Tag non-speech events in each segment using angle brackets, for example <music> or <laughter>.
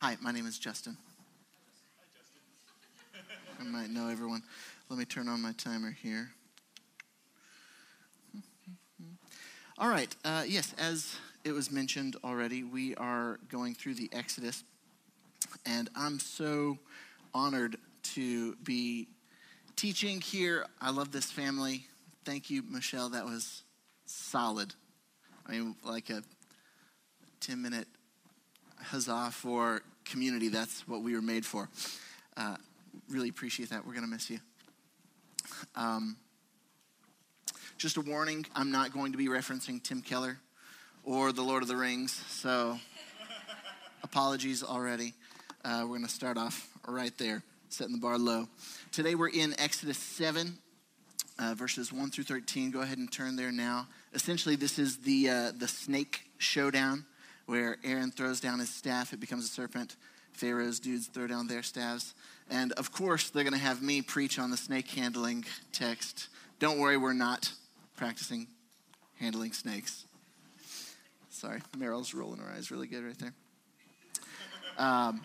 Hi, my name is Justin. I might know everyone. Let me turn on my timer here. All right. Uh, yes, as it was mentioned already, we are going through the Exodus, and I'm so honored to be teaching here. I love this family. Thank you, Michelle. That was solid. I mean, like a 10 minute huzzah for community. That's what we were made for. Uh, really appreciate that. We're going to miss you. Um, just a warning I'm not going to be referencing Tim Keller or The Lord of the Rings, so <laughs> apologies already. Uh, we're going to start off right there, setting the bar low. Today we're in Exodus 7, uh, verses 1 through 13. Go ahead and turn there now. Essentially, this is the, uh, the snake showdown where Aaron throws down his staff, it becomes a serpent. Pharaoh's dudes throw down their staffs. And of course, they're going to have me preach on the snake handling text. Don't worry, we're not practicing handling snakes. Sorry, Meryl's rolling her eyes really good right there. Um,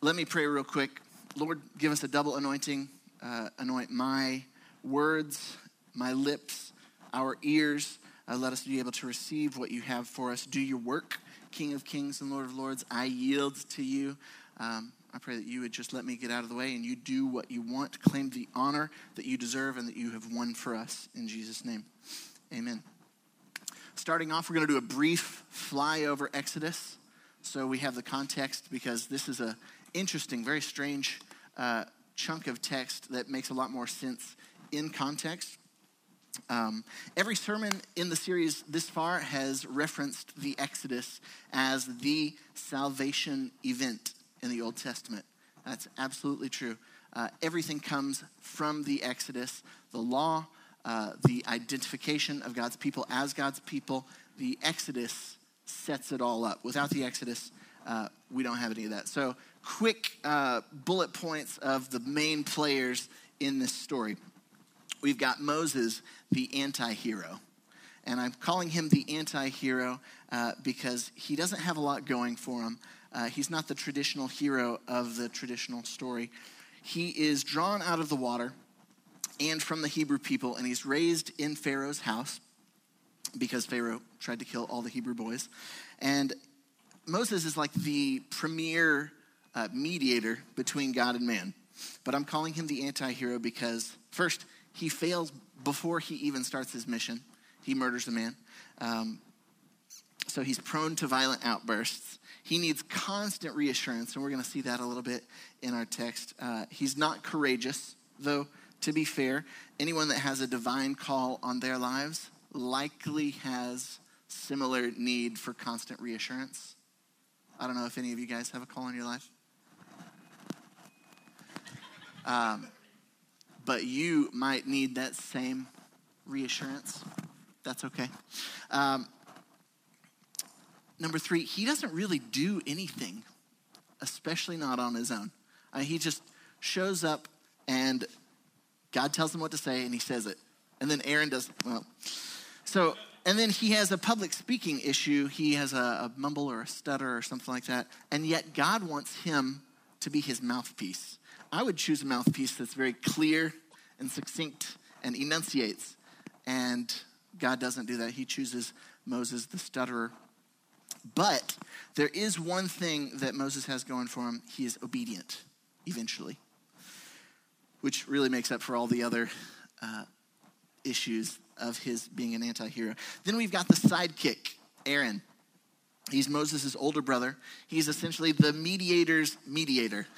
let me pray real quick. Lord, give us a double anointing. Uh, anoint my words, my lips, our ears. Uh, let us be able to receive what you have for us. Do your work, King of Kings and Lord of Lords. I yield to you. Um, I pray that you would just let me get out of the way and you do what you want, claim the honor that you deserve and that you have won for us. In Jesus' name, amen. Starting off, we're going to do a brief flyover Exodus. So we have the context because this is a interesting, very strange uh, chunk of text that makes a lot more sense in context. Um, every sermon in the series this far has referenced the Exodus as the salvation event in the Old Testament. That's absolutely true. Uh, everything comes from the Exodus the law, uh, the identification of God's people as God's people. The Exodus sets it all up. Without the Exodus, uh, we don't have any of that. So, quick uh, bullet points of the main players in this story. We've got Moses, the anti hero. And I'm calling him the anti hero uh, because he doesn't have a lot going for him. Uh, he's not the traditional hero of the traditional story. He is drawn out of the water and from the Hebrew people, and he's raised in Pharaoh's house because Pharaoh tried to kill all the Hebrew boys. And Moses is like the premier uh, mediator between God and man. But I'm calling him the anti hero because, first, he fails before he even starts his mission. He murders a man. Um, so he's prone to violent outbursts. He needs constant reassurance, and we're going to see that a little bit in our text. Uh, he's not courageous, though, to be fair, anyone that has a divine call on their lives likely has similar need for constant reassurance. I don't know if any of you guys have a call on your life. Um, but you might need that same reassurance. That's okay. Um, number three, he doesn't really do anything, especially not on his own. Uh, he just shows up and God tells him what to say and he says it. And then Aaron does, well. So, and then he has a public speaking issue. He has a, a mumble or a stutter or something like that. And yet God wants him to be his mouthpiece. I would choose a mouthpiece that's very clear and succinct and enunciates. And God doesn't do that. He chooses Moses, the stutterer. But there is one thing that Moses has going for him he is obedient eventually, which really makes up for all the other uh, issues of his being an anti hero. Then we've got the sidekick, Aaron. He's Moses' older brother. He's essentially the mediator's mediator. <laughs>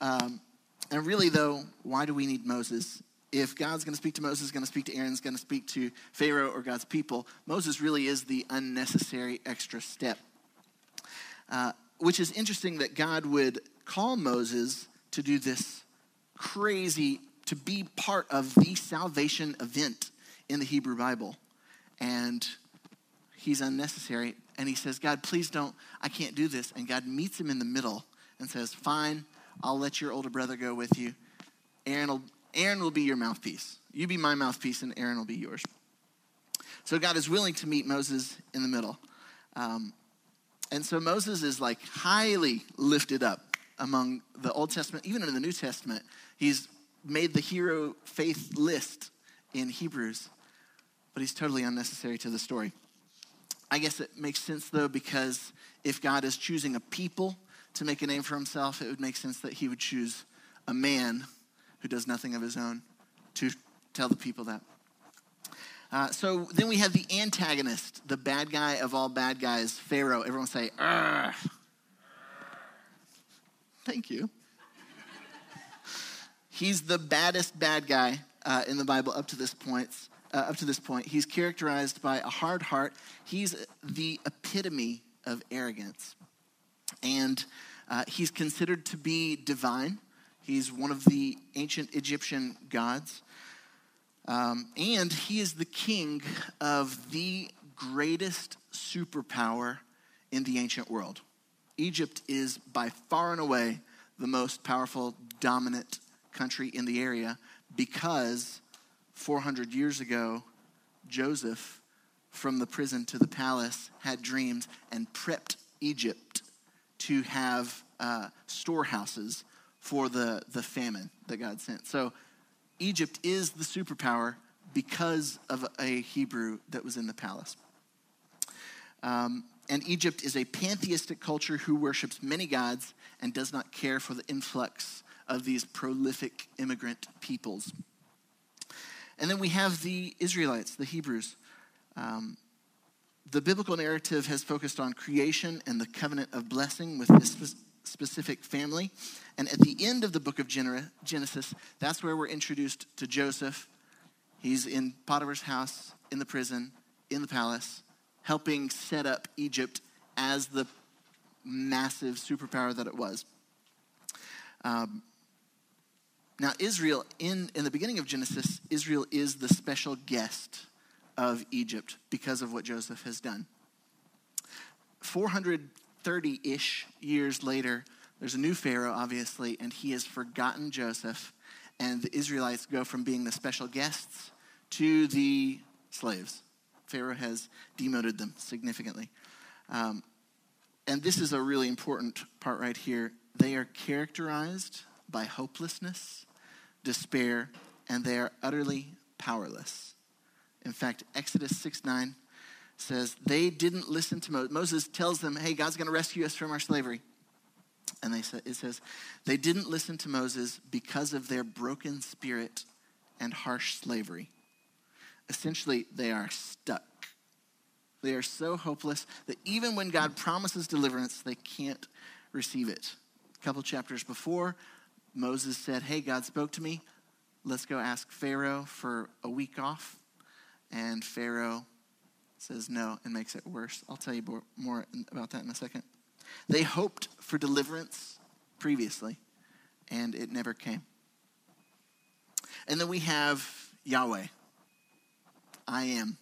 Um, and really, though, why do we need Moses? If God's going to speak to Moses, going to speak to Aaron, going to speak to Pharaoh or God's people, Moses really is the unnecessary extra step. Uh, which is interesting that God would call Moses to do this crazy, to be part of the salvation event in the Hebrew Bible. And he's unnecessary. And he says, God, please don't, I can't do this. And God meets him in the middle and says, Fine, I'll let your older brother go with you. Aaron will, Aaron will be your mouthpiece. You be my mouthpiece, and Aaron will be yours. So God is willing to meet Moses in the middle. Um, And so Moses is like highly lifted up among the Old Testament, even in the New Testament. He's made the hero faith list in Hebrews, but he's totally unnecessary to the story. I guess it makes sense though, because if God is choosing a people to make a name for himself, it would make sense that he would choose a man who does nothing of his own to tell the people that. Uh, so then we have the antagonist, the bad guy of all bad guys, Pharaoh. Everyone say, Arr. Thank you. He's the baddest bad guy uh, in the Bible up to this point. Uh, up to this point, he's characterized by a hard heart. He's the epitome of arrogance, and uh, he's considered to be divine. He's one of the ancient Egyptian gods. Um, and he is the king of the greatest superpower in the ancient world. Egypt is by far and away the most powerful, dominant country in the area because 400 years ago, Joseph, from the prison to the palace, had dreams and prepped Egypt to have uh, storehouses for the, the famine that God sent. So Egypt is the superpower because of a Hebrew that was in the palace. Um, and Egypt is a pantheistic culture who worships many gods and does not care for the influx of these prolific immigrant peoples. And then we have the Israelites, the Hebrews. Um, the biblical narrative has focused on creation and the covenant of blessing with this specific family. And at the end of the book of Genesis, that's where we're introduced to Joseph. He's in Potiphar's house, in the prison, in the palace, helping set up Egypt as the massive superpower that it was. Um, now, Israel, in, in the beginning of Genesis, Israel is the special guest of Egypt because of what Joseph has done. 430 ish years later, there's a new Pharaoh, obviously, and he has forgotten Joseph, and the Israelites go from being the special guests to the slaves. Pharaoh has demoted them significantly. Um, and this is a really important part right here. They are characterized by hopelessness, despair, and they are utterly powerless. In fact, Exodus 6 9 says, They didn't listen to Moses. Moses tells them, Hey, God's going to rescue us from our slavery. And they say, it says, They didn't listen to Moses because of their broken spirit and harsh slavery. Essentially, they are stuck they are so hopeless that even when God promises deliverance, they can't receive it. A couple chapters before, Moses said, Hey, God spoke to me. Let's go ask Pharaoh for a week off. And Pharaoh says no and makes it worse. I'll tell you more about that in a second. They hoped for deliverance previously, and it never came. And then we have Yahweh. I am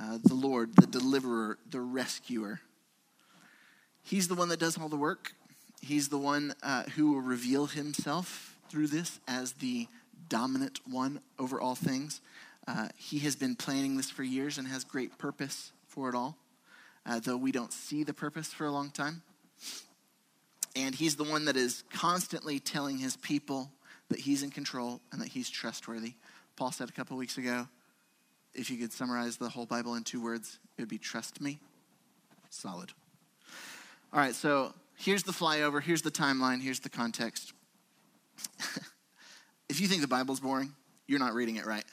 uh, the Lord, the deliverer, the rescuer. He's the one that does all the work. He's the one uh, who will reveal himself through this as the dominant one over all things. Uh, he has been planning this for years and has great purpose for it all, uh, though we don't see the purpose for a long time. And he's the one that is constantly telling his people that he's in control and that he's trustworthy. Paul said a couple weeks ago, if you could summarize the whole Bible in two words, it would be trust me. Solid. All right, so here's the flyover, here's the timeline, here's the context. <laughs> if you think the Bible's boring, you're not reading it right.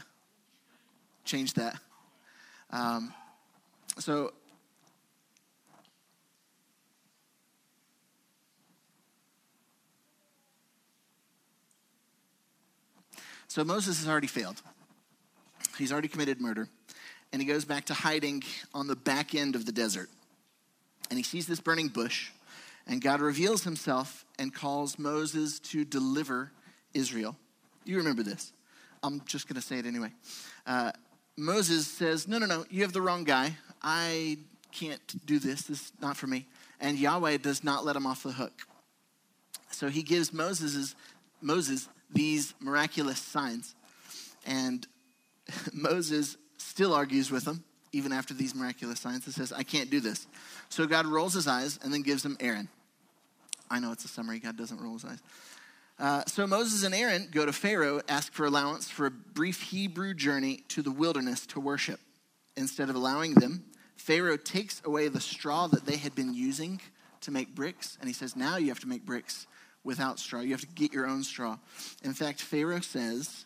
Change that. Um, so, so Moses has already failed. He's already committed murder. And he goes back to hiding on the back end of the desert. And he sees this burning bush. And God reveals himself and calls Moses to deliver Israel. You remember this. I'm just going to say it anyway. Uh, Moses says, No, no, no, you have the wrong guy. I can't do this. This is not for me. And Yahweh does not let him off the hook. So he gives Moses, Moses these miraculous signs. And <laughs> Moses still argues with him even after these miraculous signs, and says, I can't do this. So God rolls his eyes and then gives him Aaron. I know it's a summary, God doesn't roll his eyes. Uh, so Moses and Aaron go to Pharaoh, ask for allowance for a brief Hebrew journey to the wilderness to worship. Instead of allowing them, Pharaoh takes away the straw that they had been using to make bricks, and he says, Now you have to make bricks without straw. You have to get your own straw. In fact, Pharaoh says,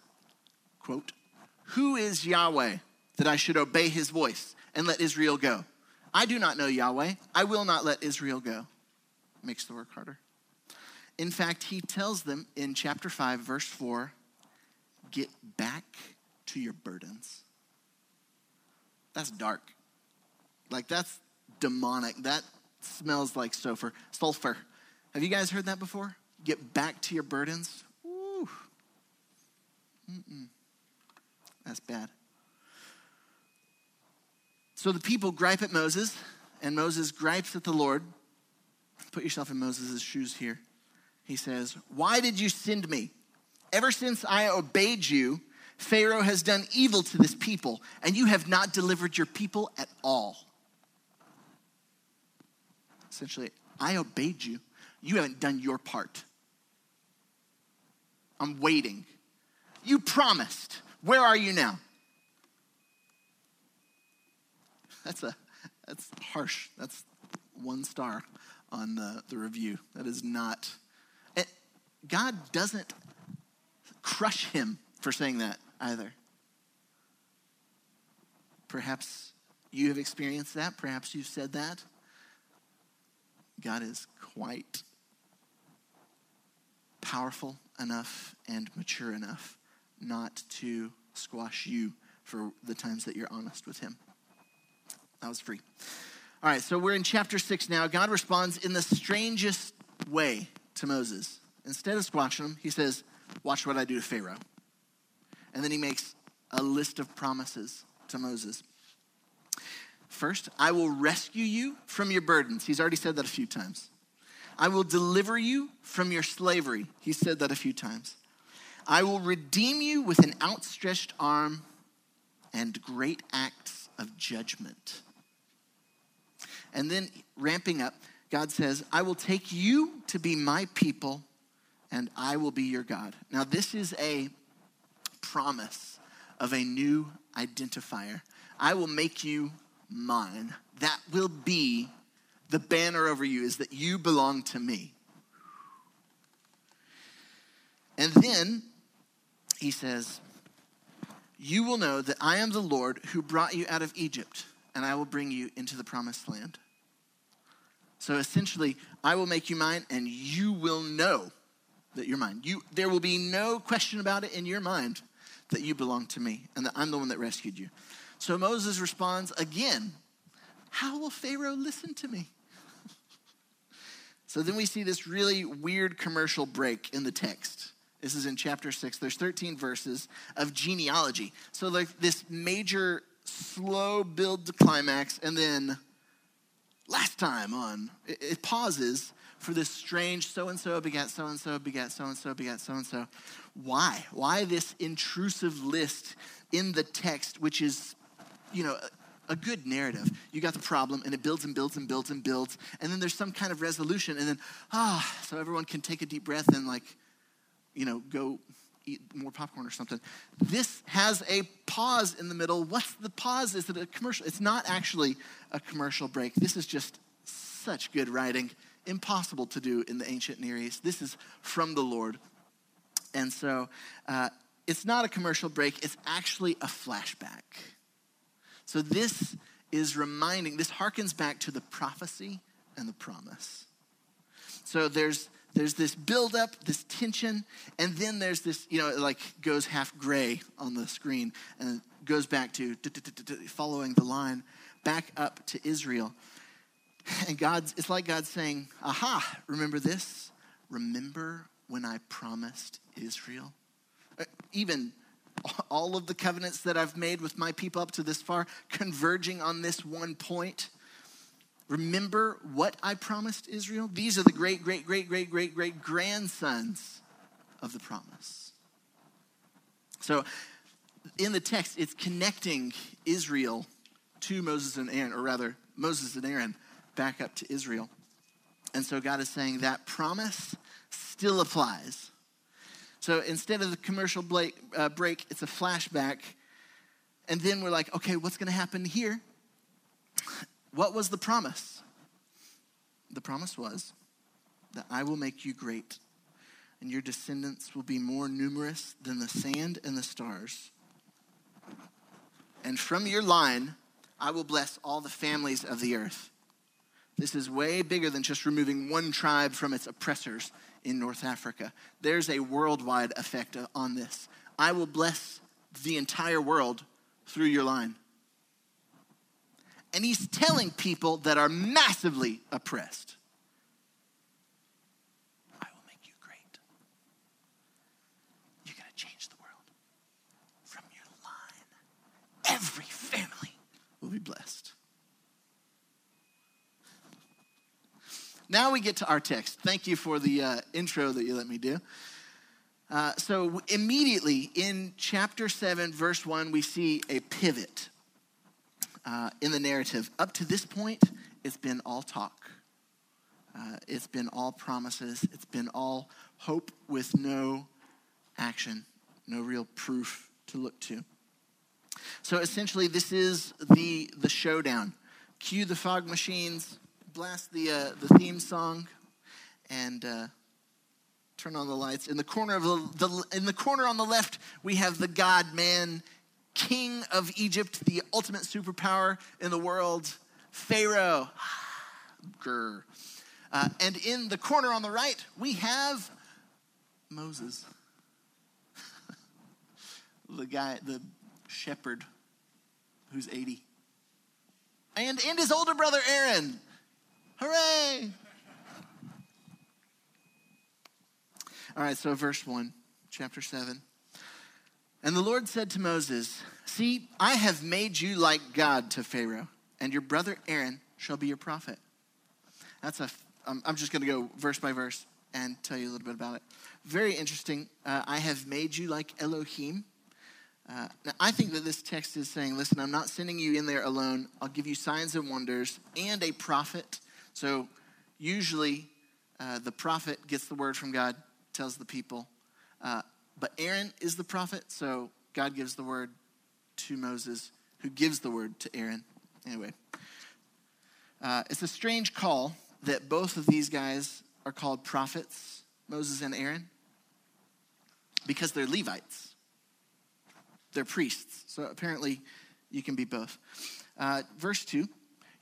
quote, Who is Yahweh that I should obey his voice and let Israel go? I do not know Yahweh. I will not let Israel go. Makes the work harder. In fact, he tells them in chapter 5, verse 4 get back to your burdens. That's dark. Like, that's demonic. That smells like sulfur. Sulfur. Have you guys heard that before? Get back to your burdens. Ooh. That's bad. So the people gripe at Moses, and Moses gripes at the Lord. Put yourself in Moses' shoes here. He says, Why did you send me? Ever since I obeyed you, Pharaoh has done evil to this people, and you have not delivered your people at all. Essentially, I obeyed you. You haven't done your part. I'm waiting. You promised. Where are you now? <laughs> That's a that's harsh. That's one star on the, the review. That is not God doesn't crush him for saying that either. Perhaps you have experienced that. Perhaps you've said that. God is quite powerful enough and mature enough not to squash you for the times that you're honest with Him. That was free. All right, so we're in chapter six now. God responds in the strangest way to Moses. Instead of squashing him, he says, Watch what I do to Pharaoh. And then he makes a list of promises to Moses. First, I will rescue you from your burdens. He's already said that a few times. I will deliver you from your slavery. He said that a few times. I will redeem you with an outstretched arm and great acts of judgment. And then ramping up, God says, I will take you to be my people and I will be your God. Now, this is a promise of a new identifier. I will make you mine. That will be the banner over you, is that you belong to me. And then he says, You will know that I am the Lord who brought you out of Egypt, and I will bring you into the promised land. So essentially, I will make you mine, and you will know that you're mine. You, there will be no question about it in your mind that you belong to me and that I'm the one that rescued you. So Moses responds again How will Pharaoh listen to me? <laughs> so then we see this really weird commercial break in the text. This is in chapter 6. There's 13 verses of genealogy. So, like this major slow build to climax, and then last time on, it, it pauses for this strange so and so begat so and so begat so and so begat so and so. Why? Why this intrusive list in the text, which is, you know, a good narrative. You got the problem, and it builds and builds and builds and builds, and then there's some kind of resolution, and then ah, so everyone can take a deep breath and like, you know, go eat more popcorn or something. This has a pause in the middle. What's the pause? Is it a commercial? It's not actually a commercial break. This is just such good writing. Impossible to do in the ancient Near East. This is from the Lord. And so uh, it's not a commercial break, it's actually a flashback. So this is reminding, this harkens back to the prophecy and the promise. So there's there's this buildup, this tension, and then there's this, you know, it like goes half gray on the screen and goes back to following the line back up to Israel. And God's, it's like God saying, Aha, remember this? Remember when I promised Israel? Uh, even all of the covenants that I've made with my people up to this far, converging on this one point. Remember what I promised Israel? These are the great, great, great, great, great, great grandsons of the promise. So in the text, it's connecting Israel to Moses and Aaron, or rather, Moses and Aaron back up to Israel. And so God is saying that promise still applies. So instead of the commercial break, uh, break it's a flashback. And then we're like, okay, what's going to happen here? What was the promise? The promise was that I will make you great, and your descendants will be more numerous than the sand and the stars. And from your line, I will bless all the families of the earth. This is way bigger than just removing one tribe from its oppressors in North Africa. There's a worldwide effect on this. I will bless the entire world through your line. And he's telling people that are massively oppressed I will make you great. You're going to change the world. From your line, every family will be blessed. Now we get to our text. Thank you for the uh, intro that you let me do. Uh, so, immediately in chapter 7, verse 1, we see a pivot uh, in the narrative. Up to this point, it's been all talk, uh, it's been all promises, it's been all hope with no action, no real proof to look to. So, essentially, this is the, the showdown. Cue the fog machines, blast the, uh, the theme song and uh, turn on the lights. In the corner of the, the, in the corner on the left, we have the God man, king of Egypt, the ultimate superpower in the world, Pharaoh. <sighs> Grr. Uh, and in the corner on the right, we have Moses, <laughs> the guy, the shepherd who's 80. And, and his older brother Aaron, Hooray! All right, so verse 1, chapter 7. And the Lord said to Moses, See, I have made you like God to Pharaoh, and your brother Aaron shall be your prophet. That's a, I'm just going to go verse by verse and tell you a little bit about it. Very interesting. Uh, I have made you like Elohim. Uh, now, I think that this text is saying, listen, I'm not sending you in there alone. I'll give you signs and wonders and a prophet so usually uh, the prophet gets the word from God, tells the people. Uh, but Aaron is the prophet, so God gives the word to Moses, who gives the word to Aaron. Anyway, uh, it's a strange call that both of these guys are called prophets, Moses and Aaron, because they're Levites. They're priests. So apparently you can be both. Uh, verse 2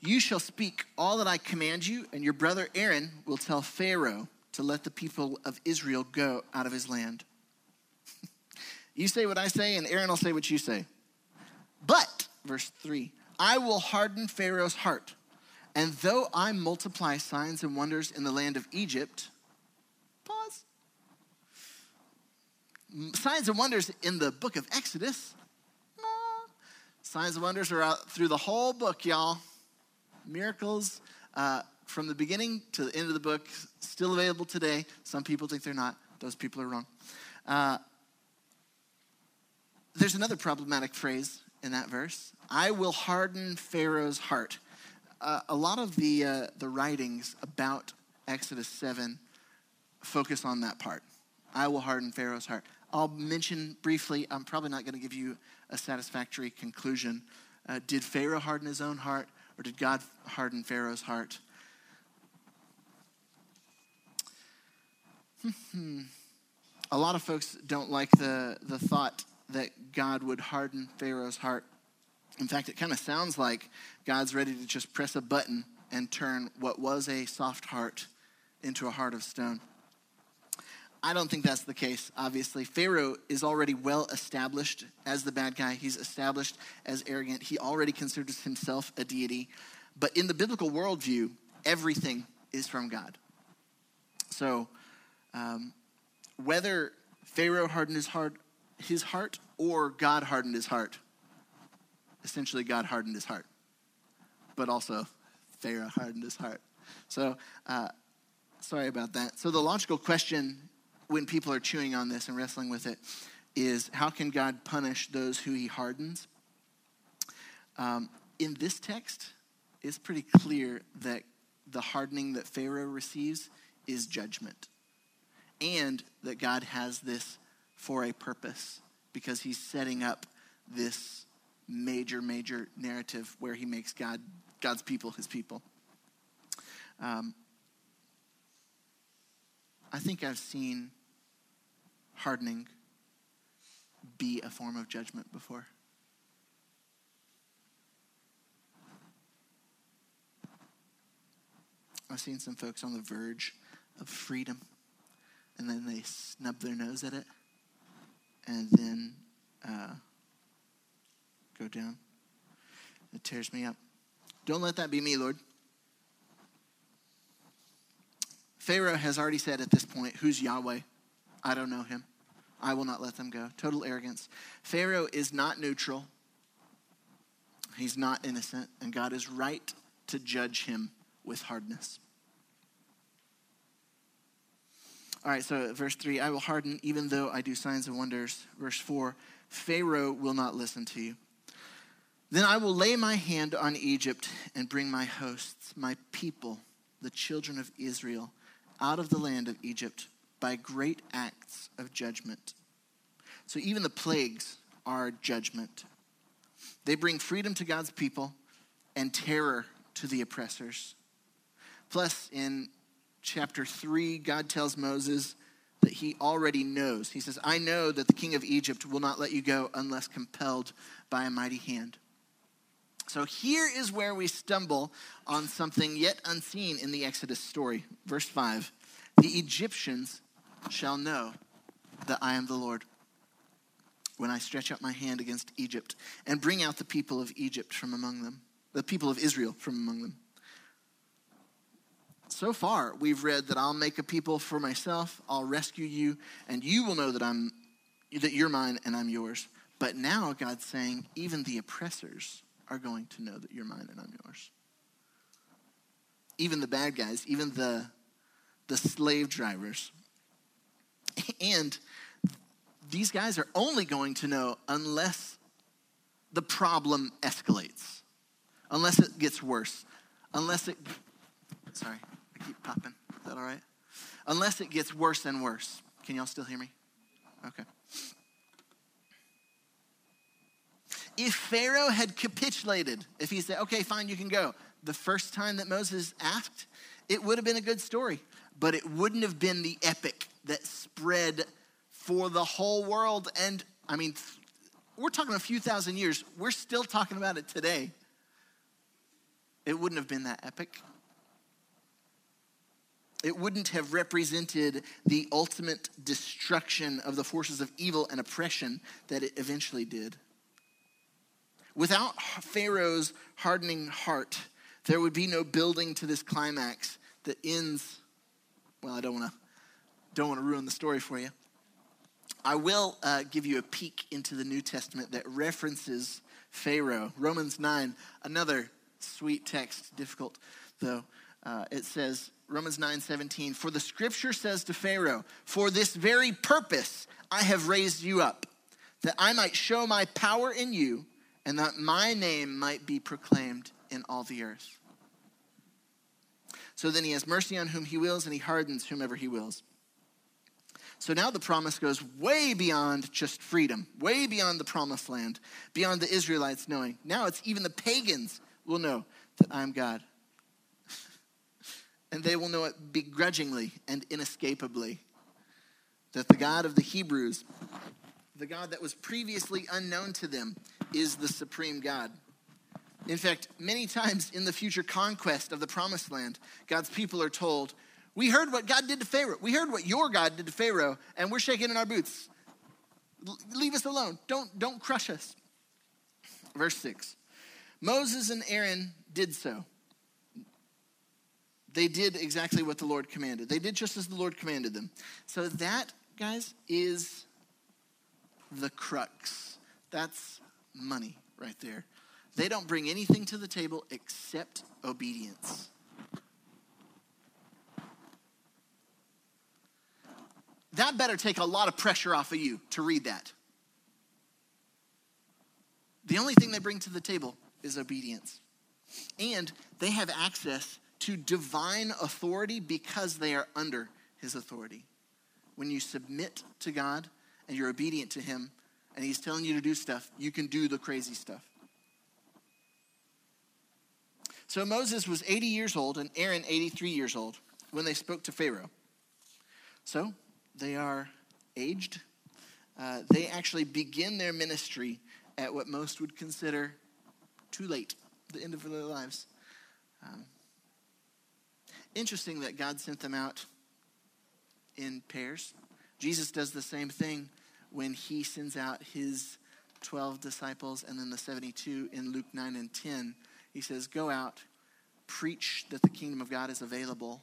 you shall speak all that I command you, and your brother Aaron will tell Pharaoh to let the people of Israel go out of his land. <laughs> you say what I say, and Aaron will say what you say. But, verse 3, I will harden Pharaoh's heart, and though I multiply signs and wonders in the land of Egypt, pause. Signs and wonders in the book of Exodus, signs and wonders are out through the whole book, y'all. Miracles uh, from the beginning to the end of the book, still available today. Some people think they're not. Those people are wrong. Uh, there's another problematic phrase in that verse I will harden Pharaoh's heart. Uh, a lot of the, uh, the writings about Exodus 7 focus on that part. I will harden Pharaoh's heart. I'll mention briefly, I'm probably not going to give you a satisfactory conclusion. Uh, did Pharaoh harden his own heart? Or did God harden Pharaoh's heart? Hmm. a lot of folks don't like the, the thought that God would harden Pharaoh's heart. In fact, it kind of sounds like God's ready to just press a button and turn what was a soft heart into a heart of stone. I don't think that's the case, obviously. Pharaoh is already well established as the bad guy. He's established as arrogant. He already considers himself a deity. But in the biblical worldview, everything is from God. So, um, whether Pharaoh hardened his heart, his heart or God hardened his heart, essentially, God hardened his heart. But also, Pharaoh hardened his heart. So, uh, sorry about that. So, the logical question when people are chewing on this and wrestling with it is how can God punish those who he hardens? Um, in this text, it's pretty clear that the hardening that Pharaoh receives is judgment. And that God has this for a purpose because he's setting up this major, major narrative where he makes God, God's people his people. Um, I think I've seen hardening be a form of judgment before. I've seen some folks on the verge of freedom, and then they snub their nose at it, and then uh, go down. It tears me up. Don't let that be me, Lord. Pharaoh has already said at this point, Who's Yahweh? I don't know him. I will not let them go. Total arrogance. Pharaoh is not neutral, he's not innocent, and God is right to judge him with hardness. All right, so verse 3 I will harden even though I do signs and wonders. Verse 4 Pharaoh will not listen to you. Then I will lay my hand on Egypt and bring my hosts, my people, the children of Israel, out of the land of Egypt by great acts of judgment. So even the plagues are judgment. They bring freedom to God's people and terror to the oppressors. Plus, in chapter 3, God tells Moses that he already knows. He says, I know that the king of Egypt will not let you go unless compelled by a mighty hand. So here is where we stumble on something yet unseen in the Exodus story. Verse 5 The Egyptians shall know that I am the Lord when I stretch out my hand against Egypt and bring out the people of Egypt from among them, the people of Israel from among them. So far, we've read that I'll make a people for myself, I'll rescue you, and you will know that I'm that you're mine and I'm yours. But now God's saying even the oppressors are going to know that you're mine and I'm yours. Even the bad guys, even the the slave drivers. And these guys are only going to know unless the problem escalates, unless it gets worse, unless it, sorry, I keep popping. Is that all right? Unless it gets worse and worse. Can y'all still hear me? Okay. If Pharaoh had capitulated, if he said, okay, fine, you can go, the first time that Moses asked, it would have been a good story, but it wouldn't have been the epic that spread for the whole world. And I mean, we're talking a few thousand years. We're still talking about it today. It wouldn't have been that epic. It wouldn't have represented the ultimate destruction of the forces of evil and oppression that it eventually did. Without Pharaoh's hardening heart, there would be no building to this climax that ends. Well, I don't want to don't want to ruin the story for you. I will uh, give you a peek into the New Testament that references Pharaoh. Romans 9, another sweet text, difficult though. Uh, it says, Romans 9, 17, For the scripture says to Pharaoh, For this very purpose I have raised you up, that I might show my power in you, and that my name might be proclaimed in all the earth. So then he has mercy on whom he wills, and he hardens whomever he wills. So now the promise goes way beyond just freedom, way beyond the promised land, beyond the Israelites knowing. Now it's even the pagans will know that I'm God. <laughs> and they will know it begrudgingly and inescapably that the God of the Hebrews, the God that was previously unknown to them, is the supreme God. In fact, many times in the future conquest of the promised land, God's people are told, we heard what God did to Pharaoh. We heard what your God did to Pharaoh, and we're shaking in our boots. leave us alone. Don't, don't crush us. Verse 6 Moses and Aaron did so. They did exactly what the Lord commanded. They did just as the Lord commanded them. So, that, guys, is the crux. That's money right there. They don't bring anything to the table except obedience. That better take a lot of pressure off of you to read that. The only thing they bring to the table is obedience. And they have access to divine authority because they are under his authority. When you submit to God and you're obedient to him and he's telling you to do stuff, you can do the crazy stuff. So Moses was 80 years old and Aaron 83 years old when they spoke to Pharaoh. So they are aged. Uh, they actually begin their ministry at what most would consider too late, the end of their lives. Um, interesting that God sent them out in pairs. Jesus does the same thing when he sends out his 12 disciples and then the 72 in Luke 9 and 10. He says, Go out, preach that the kingdom of God is available.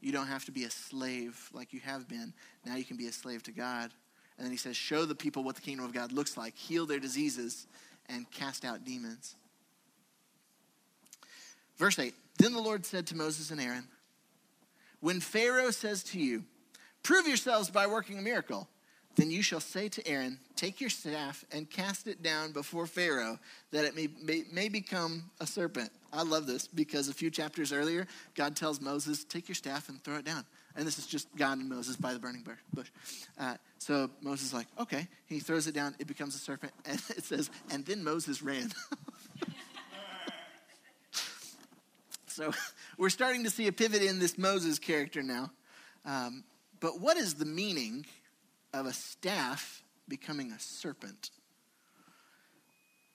You don't have to be a slave like you have been. Now you can be a slave to God. And then he says, Show the people what the kingdom of God looks like, heal their diseases, and cast out demons. Verse 8 Then the Lord said to Moses and Aaron, When Pharaoh says to you, Prove yourselves by working a miracle, then you shall say to Aaron, Take your staff and cast it down before Pharaoh, that it may, may, may, become a serpent. I love this because a few chapters earlier, God tells Moses, Take your staff and throw it down. And this is just God and Moses by the burning bush. Uh, so Moses is like, Okay. He throws it down, it becomes a serpent. <laughs> And it says, And then Moses ran. <laughs> so we're starting to see a pivot in this Moses character now. Um, but what is the meaning of a staff becoming a serpent.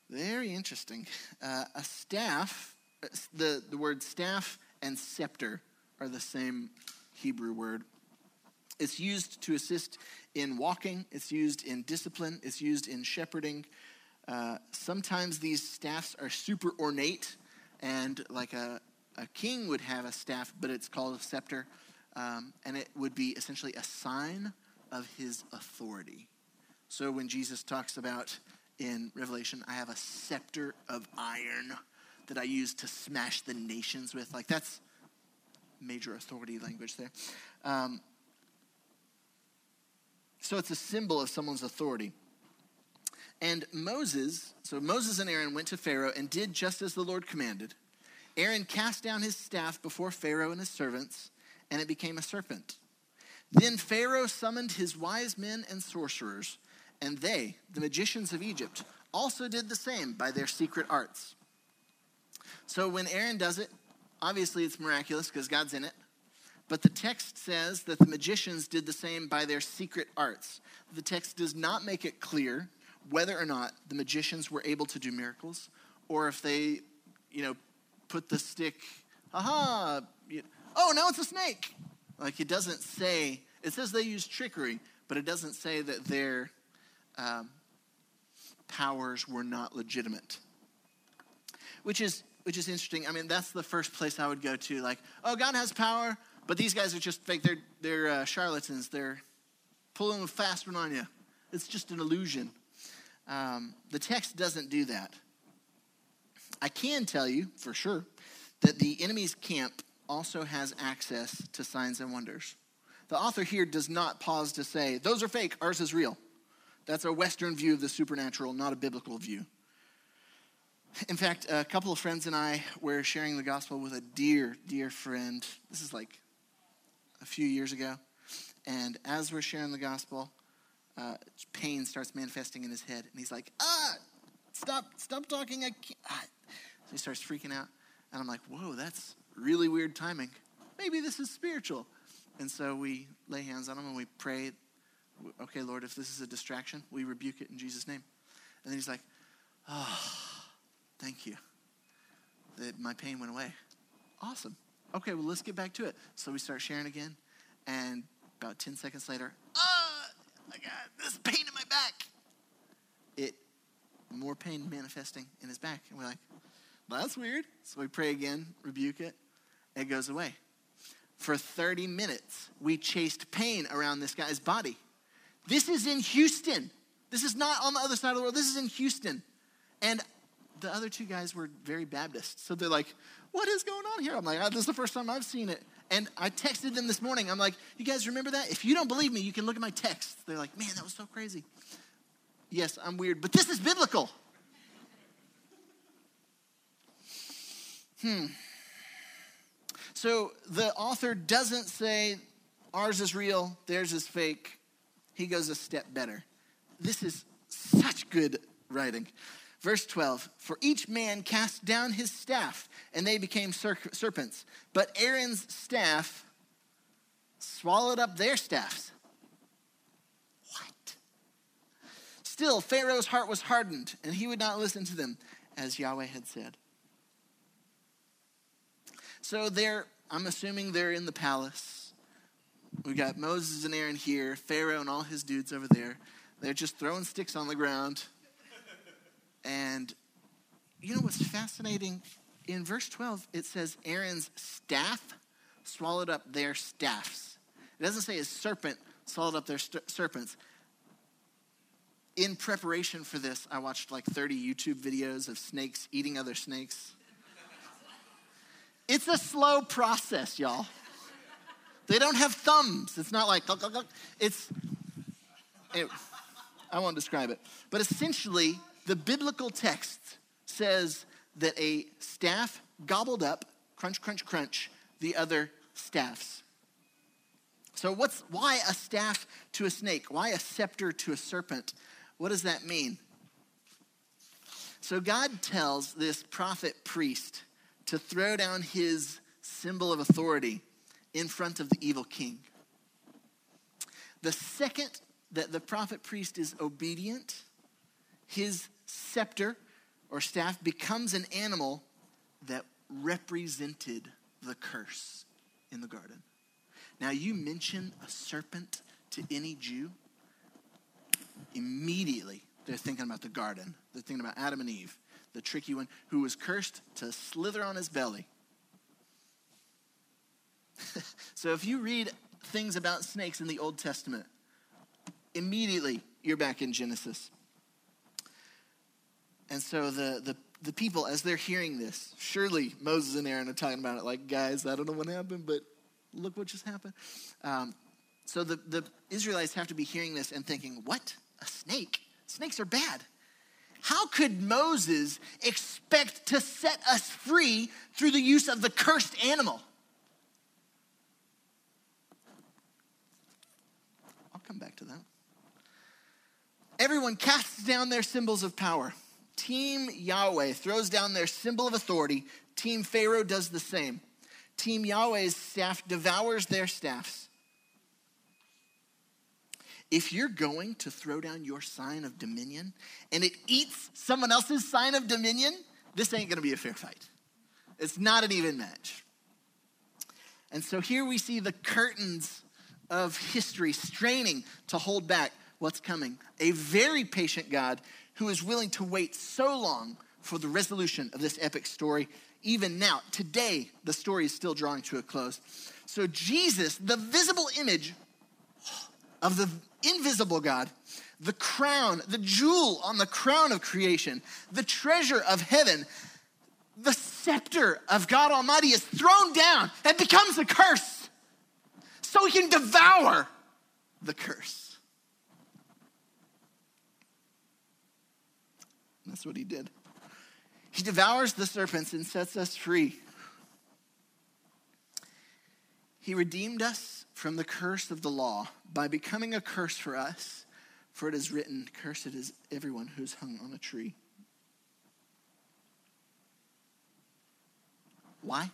Very interesting. Uh, a staff, the, the word staff and scepter are the same Hebrew word. It's used to assist in walking, it's used in discipline, it's used in shepherding. Uh, sometimes these staffs are super ornate, and like a, a king would have a staff, but it's called a scepter. Um, and it would be essentially a sign of his authority. So when Jesus talks about in Revelation, I have a scepter of iron that I use to smash the nations with, like that's major authority language there. Um, so it's a symbol of someone's authority. And Moses, so Moses and Aaron went to Pharaoh and did just as the Lord commanded. Aaron cast down his staff before Pharaoh and his servants, and it became a serpent. Then Pharaoh summoned his wise men and sorcerers, and they, the magicians of Egypt, also did the same by their secret arts. So when Aaron does it, obviously it's miraculous because God's in it. But the text says that the magicians did the same by their secret arts. The text does not make it clear whether or not the magicians were able to do miracles or if they, you know, put the stick, aha, oh, now it's a snake. Like it doesn't say, it says they use trickery, but it doesn't say that their um, powers were not legitimate. Which is which is interesting. I mean, that's the first place I would go to. Like, oh, God has power, but these guys are just fake. They're they're uh, charlatans. They're pulling a fast one on you. It's just an illusion. Um, the text doesn't do that. I can tell you for sure that the enemy's camp also has access to signs and wonders. The author here does not pause to say, those are fake, ours is real. That's a Western view of the supernatural, not a biblical view. In fact, a couple of friends and I were sharing the gospel with a dear, dear friend. This is like a few years ago. And as we're sharing the gospel, uh, pain starts manifesting in his head. And he's like, ah, stop, stop talking. I can't. Ah. So he starts freaking out. And I'm like, whoa, that's really weird timing. Maybe this is spiritual. And so we lay hands on him and we pray, okay, Lord, if this is a distraction, we rebuke it in Jesus' name. And then he's like, oh, thank you. That my pain went away. Awesome. Okay, well, let's get back to it. So we start sharing again. And about 10 seconds later, oh, I got this pain in my back. It, more pain manifesting in his back. And we're like, that's weird. So we pray again, rebuke it, it goes away. For 30 minutes, we chased pain around this guy's body. This is in Houston. This is not on the other side of the world. This is in Houston. And the other two guys were very Baptist. So they're like, what is going on here? I'm like, oh, this is the first time I've seen it. And I texted them this morning. I'm like, you guys remember that? If you don't believe me, you can look at my text. They're like, man, that was so crazy. Yes, I'm weird, but this is biblical. hmm. So the author doesn't say ours is real, theirs is fake. He goes a step better. This is such good writing. Verse 12 For each man cast down his staff, and they became serpents. But Aaron's staff swallowed up their staffs. What? Still, Pharaoh's heart was hardened, and he would not listen to them, as Yahweh had said. So they're, I'm assuming they're in the palace. We got Moses and Aaron here, Pharaoh and all his dudes over there. They're just throwing sticks on the ground. And you know what's fascinating? In verse 12, it says Aaron's staff swallowed up their staffs. It doesn't say his serpent swallowed up their st- serpents. In preparation for this, I watched like 30 YouTube videos of snakes eating other snakes. It's a slow process, y'all. They don't have thumbs. It's not like, it's, it, I won't describe it. But essentially, the biblical text says that a staff gobbled up, crunch, crunch, crunch, the other staffs. So, what's, why a staff to a snake? Why a scepter to a serpent? What does that mean? So, God tells this prophet priest to throw down his symbol of authority in front of the evil king. The second that the prophet priest is obedient, his scepter or staff becomes an animal that represented the curse in the garden. Now, you mention a serpent to any Jew, immediately they're thinking about the garden. They're thinking about Adam and Eve the tricky one, who was cursed to slither on his belly. <laughs> so if you read things about snakes in the Old Testament, immediately you're back in Genesis. And so the, the, the people, as they're hearing this, surely Moses and Aaron are talking about it like, guys, I don't know what happened, but look what just happened. Um, so the, the Israelites have to be hearing this and thinking, what? A snake? Snakes are bad. How could Moses expect to set us free through the use of the cursed animal? I'll come back to that. Everyone casts down their symbols of power. Team Yahweh throws down their symbol of authority. Team Pharaoh does the same. Team Yahweh's staff devours their staffs. If you're going to throw down your sign of dominion and it eats someone else's sign of dominion, this ain't gonna be a fair fight. It's not an even match. And so here we see the curtains of history straining to hold back what's coming. A very patient God who is willing to wait so long for the resolution of this epic story. Even now, today, the story is still drawing to a close. So, Jesus, the visible image of the invisible God, the crown, the jewel on the crown of creation, the treasure of heaven, the scepter of God Almighty is thrown down and becomes a curse so he can devour the curse. That's what he did. He devours the serpents and sets us free. He redeemed us from the curse of the law by becoming a curse for us. For it is written, Cursed is everyone who's hung on a tree. Why?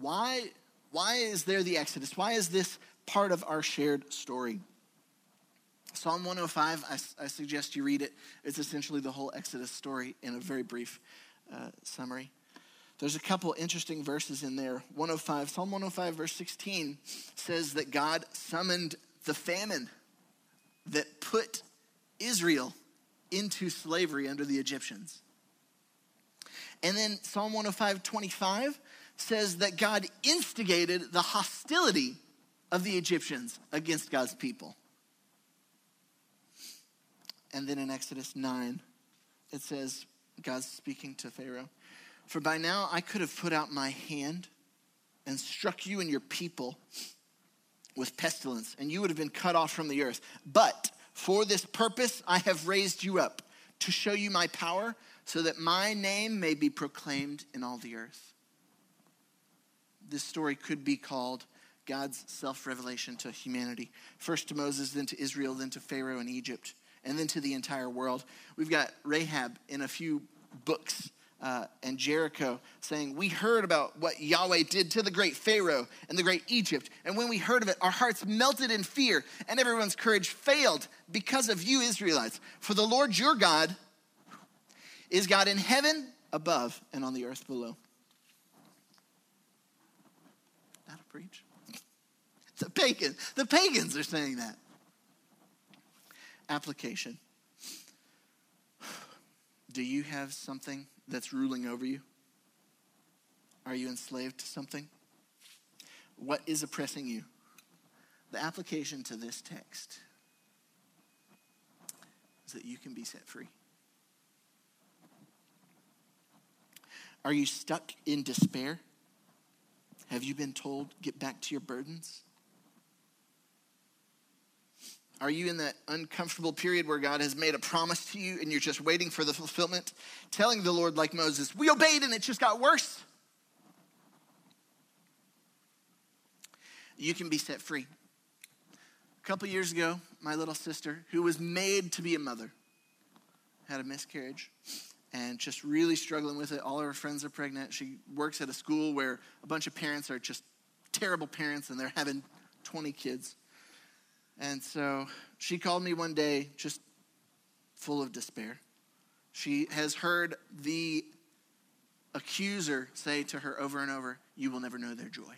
Why, why is there the Exodus? Why is this part of our shared story? Psalm 105, I, I suggest you read it. It's essentially the whole Exodus story in a very brief uh, summary. There's a couple interesting verses in there. 105, Psalm 105, verse 16 says that God summoned the famine that put Israel into slavery under the Egyptians. And then Psalm 105, 25 says that God instigated the hostility of the Egyptians against God's people. And then in Exodus 9, it says, God's speaking to Pharaoh. For by now I could have put out my hand and struck you and your people with pestilence, and you would have been cut off from the earth. But for this purpose I have raised you up to show you my power, so that my name may be proclaimed in all the earth. this story could be called God's self revelation to humanity. First to Moses, then to Israel, then to Pharaoh in Egypt, and then to the entire world. We've got Rahab in a few books uh, and Jericho saying, We heard about what Yahweh did to the great Pharaoh and the great Egypt. And when we heard of it, our hearts melted in fear, and everyone's courage failed because of you, Israelites. For the Lord your God is God in heaven above and on the earth below. Not a preach. <laughs> The pagan, the pagans are saying that. Application. <sighs> Do you have something that's ruling over you? Are you enslaved to something? What is oppressing you? The application to this text is that you can be set free. Are you stuck in despair? Have you been told, get back to your burdens? Are you in that uncomfortable period where God has made a promise to you and you're just waiting for the fulfillment? Telling the Lord, like Moses, we obeyed and it just got worse. You can be set free. A couple years ago, my little sister, who was made to be a mother, had a miscarriage and just really struggling with it. All her friends are pregnant. She works at a school where a bunch of parents are just terrible parents and they're having 20 kids. And so she called me one day just full of despair. She has heard the accuser say to her over and over, You will never know their joy.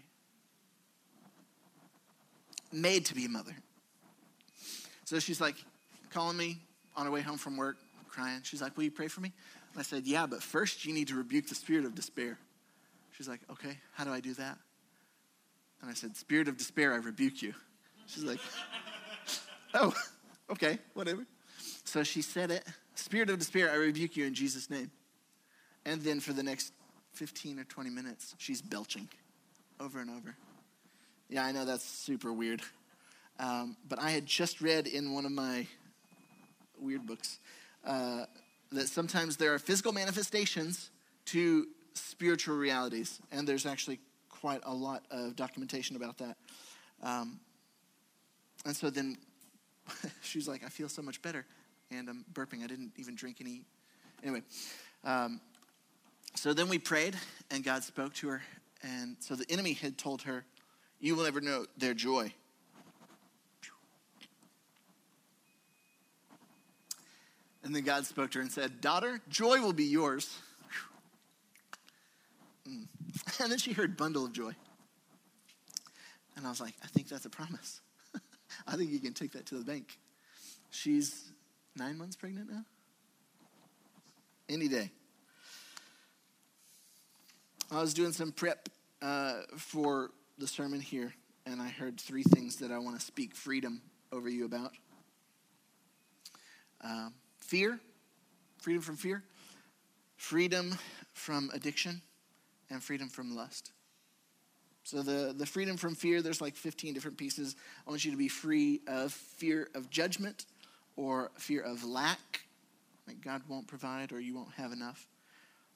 Made to be a mother. So she's like calling me on her way home from work, crying. She's like, Will you pray for me? And I said, Yeah, but first you need to rebuke the spirit of despair. She's like, Okay, how do I do that? And I said, Spirit of despair, I rebuke you. She's like, <laughs> oh, <laughs> okay, whatever. So she said it. Spirit of despair, I rebuke you in Jesus' name. And then for the next 15 or 20 minutes, she's belching over and over. Yeah, I know that's super weird. Um, but I had just read in one of my weird books uh, that sometimes there are physical manifestations to spiritual realities. And there's actually quite a lot of documentation about that. Um, and so then <laughs> she's like, I feel so much better. And I'm burping. I didn't even drink any. Anyway, um, so then we prayed, and God spoke to her. And so the enemy had told her, You will never know their joy. And then God spoke to her and said, Daughter, joy will be yours. Mm. <laughs> And then she heard bundle of joy. And I was like, I think that's a promise. I think you can take that to the bank. She's nine months pregnant now? Any day. I was doing some prep uh, for the sermon here, and I heard three things that I want to speak freedom over you about um, fear, freedom from fear, freedom from addiction, and freedom from lust. So the, the freedom from fear, there's like 15 different pieces. I want you to be free of fear of judgment or fear of lack, like God won't provide or you won't have enough,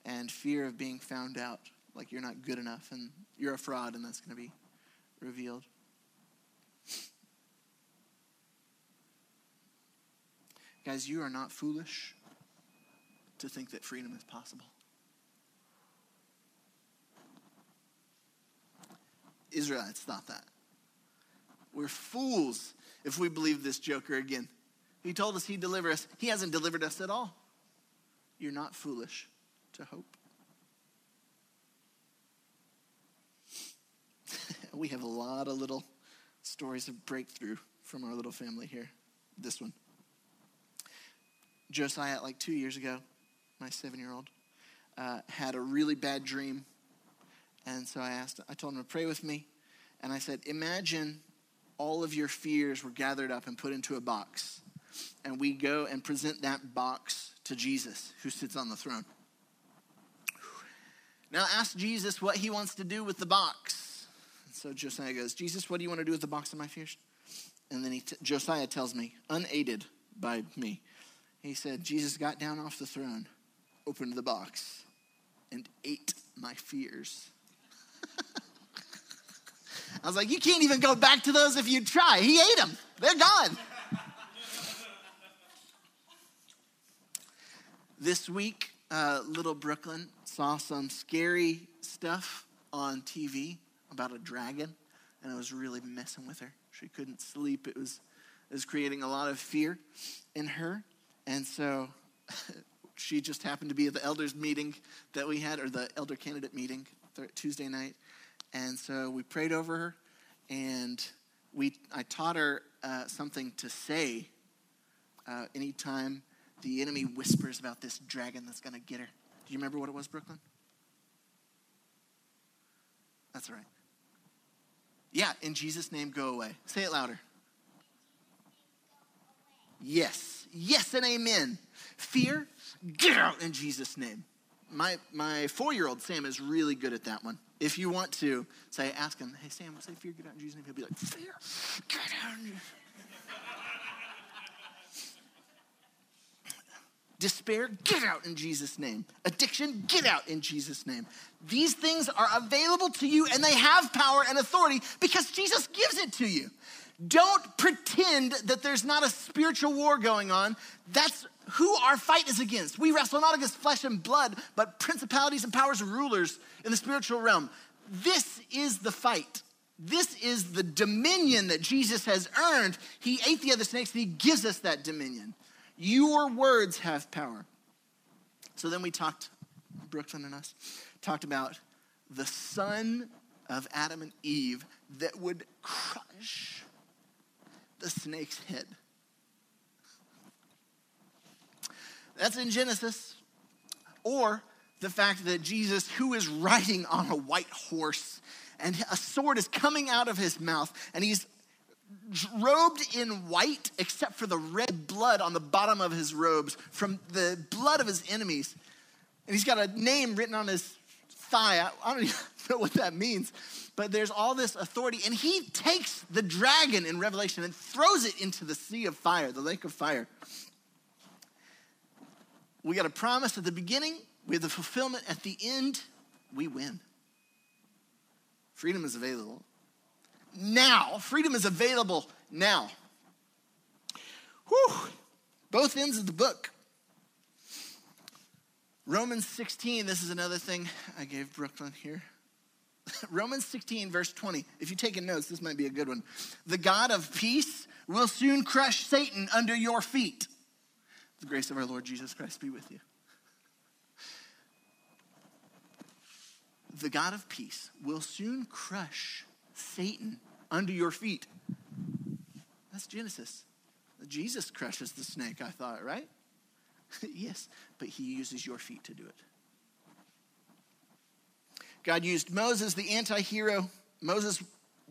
and fear of being found out, like you're not good enough and you're a fraud and that's going to be revealed. Guys, you are not foolish to think that freedom is possible. Israelites thought that. We're fools if we believe this joker again. He told us he'd deliver us. He hasn't delivered us at all. You're not foolish to hope. <laughs> we have a lot of little stories of breakthrough from our little family here. This one. Josiah, like two years ago, my seven year old, uh, had a really bad dream and so I asked, I told him to pray with me. And I said, Imagine all of your fears were gathered up and put into a box. And we go and present that box to Jesus, who sits on the throne. Now ask Jesus what he wants to do with the box. And so Josiah goes, Jesus, what do you want to do with the box of my fears? And then he t- Josiah tells me, unaided by me, he said, Jesus got down off the throne, opened the box, and ate my fears. <laughs> I was like, you can't even go back to those if you try. He ate them, they're gone. <laughs> this week, uh, little Brooklyn saw some scary stuff on TV about a dragon, and it was really messing with her. She couldn't sleep. It was, it was creating a lot of fear in her. And so <laughs> she just happened to be at the elders meeting that we had, or the elder candidate meeting Tuesday night. And so we prayed over her, and we, I taught her uh, something to say uh, anytime the enemy whispers about this dragon that's going to get her. Do you remember what it was, Brooklyn? That's all right. Yeah, in Jesus' name, go away. Say it louder. Yes. Yes and amen. Fear, get out in Jesus' name. My, my four year old Sam is really good at that one. If you want to say, ask him, hey, Sam, say fear, get out in Jesus' name. He'll be like, fear, get out. In Jesus' Despair, get out in Jesus' name. Addiction, get out in Jesus' name. These things are available to you and they have power and authority because Jesus gives it to you. Don't pretend that there's not a spiritual war going on. That's who our fight is against. We wrestle not against flesh and blood, but principalities and powers and rulers in the spiritual realm. This is the fight. This is the dominion that Jesus has earned. He ate the other snakes and he gives us that dominion. Your words have power. So then we talked, Brooklyn and us, talked about the son of Adam and Eve that would crush the snake's head. That's in Genesis. Or the fact that Jesus, who is riding on a white horse, and a sword is coming out of his mouth, and he's robed in white, except for the red blood on the bottom of his robes from the blood of his enemies. And he's got a name written on his thigh. I don't even <laughs> know what that means, but there's all this authority. And he takes the dragon in Revelation and throws it into the sea of fire, the lake of fire. We got a promise at the beginning, we have the fulfillment at the end. We win. Freedom is available now. Freedom is available now. Whew. Both ends of the book. Romans 16, this is another thing I gave Brooklyn here. <laughs> Romans 16, verse 20. If you're taking notes, this might be a good one. The God of peace will soon crush Satan under your feet. The grace of our Lord Jesus Christ be with you. The God of peace will soon crush Satan under your feet. That's Genesis. Jesus crushes the snake, I thought, right? <laughs> yes, but he uses your feet to do it. God used Moses, the anti hero. Moses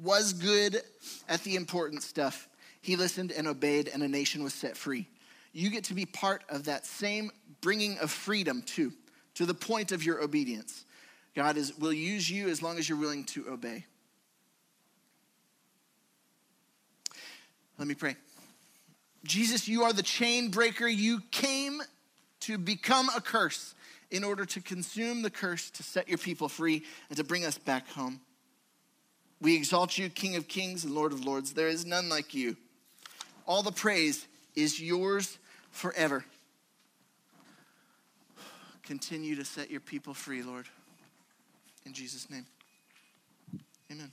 was good at the important stuff. He listened and obeyed, and a nation was set free. You get to be part of that same bringing of freedom, too, to the point of your obedience. God is, will use you as long as you're willing to obey. Let me pray. Jesus, you are the chain breaker. You came to become a curse in order to consume the curse, to set your people free, and to bring us back home. We exalt you, King of kings and Lord of lords. There is none like you. All the praise is yours forever. Continue to set your people free, Lord. In Jesus' name, amen.